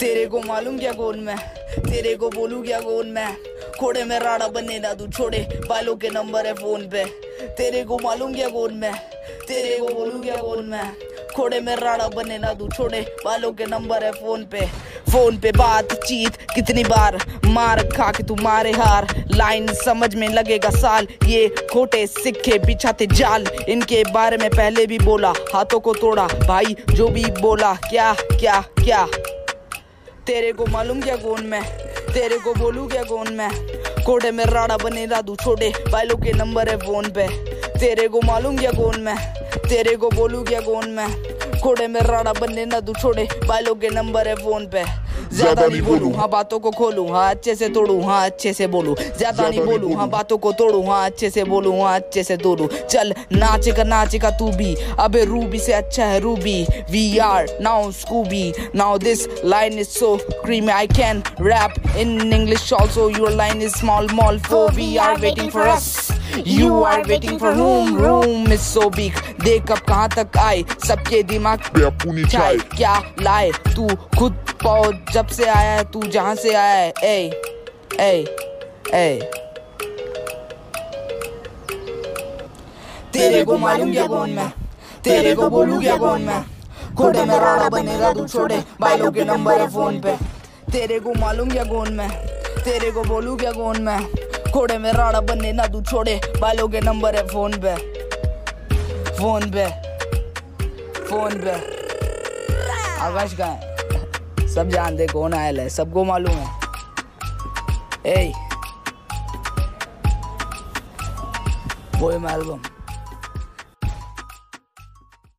तेरे को मालूम क्या कौन मैं? तेरे को बोलूँ क्या कौन मैं? खोड़े में राड़ा बनने ना तू छोड़े बालों के नंबर है फ़ोन पे। तेरे को मालूम क्या कौन मैं? तेरे को बोलूँ क्या कौन मैं? खोड़े में राड़ा बने ना तू छोड़े बालों के नंबर है फ़ोन पे। फ़ोन पे बातचीत कितनी बार मार खा के तू मारे हार। लाइन समझ में लगेगा साल, ये खोटे सिक्के बिछाते जाल। इनके बारे में पहले भी बोला, हाथों को तोड़ा, भाई जो भी बोला, क्या क्या क्या? तेरे को मालूम क्या कौन मैं? तेरे को बोलूँ क्या कौन मैं? कोटे में राड़ा बने तू छोटे, बालों के नंबर है फ़ोन पे। तेरे को मालूम क्या कौन मैं? तेरे को बोलूँ क्या कौन मैं? कोटे में राड़ा बनने ना तू छोड़े। बालों के नंबर है फ़ोन पे। ज़्यादा नहीं बोलूँ। हाँ बातों को खोलूं हाँ अच्छे से तोड़ू हाँ अच्छे से बोलूँ। ज़्यादा नहीं बोलूँ हाँ बातों को तोड़ू हाँ अच्छे से बोलूँ हाँ अच्छे से तोड़ू। चल नाचेगा नाचेगा तू भी। अबे रूबी से अच्छा है Ruby. We are now Scooby now this line is so creamy I can rap in English also. Your line is small small for we are waiting for us. You are waiting for whom? Room is so big. देख अब कहाँ तक आए सबके दिमाग पे अपुनी चाय क्या लाए तू खुद पहुँच जब से आया है तू जहाँ से आया है ए ए ए तेरे को मालूम क्या कौन मैं तेरे को बोलूँ क्या कौन मैं खोटे में राड़ा बनेगा तू छोड़े बाइलों के नंबर है फ़ोन पे तेरे को मालूम क्या कौन मैं तेरे को बोलूँ क्या कौन मैं खोड़े में राड़ा बनने ना तू छोड़े। बालों के नंबर है फ़ोन पे। फ़ोन पे। फ़ोन पे। आकाश का है? सब जानते कौन आयल है, सबको मालूम है। A poem album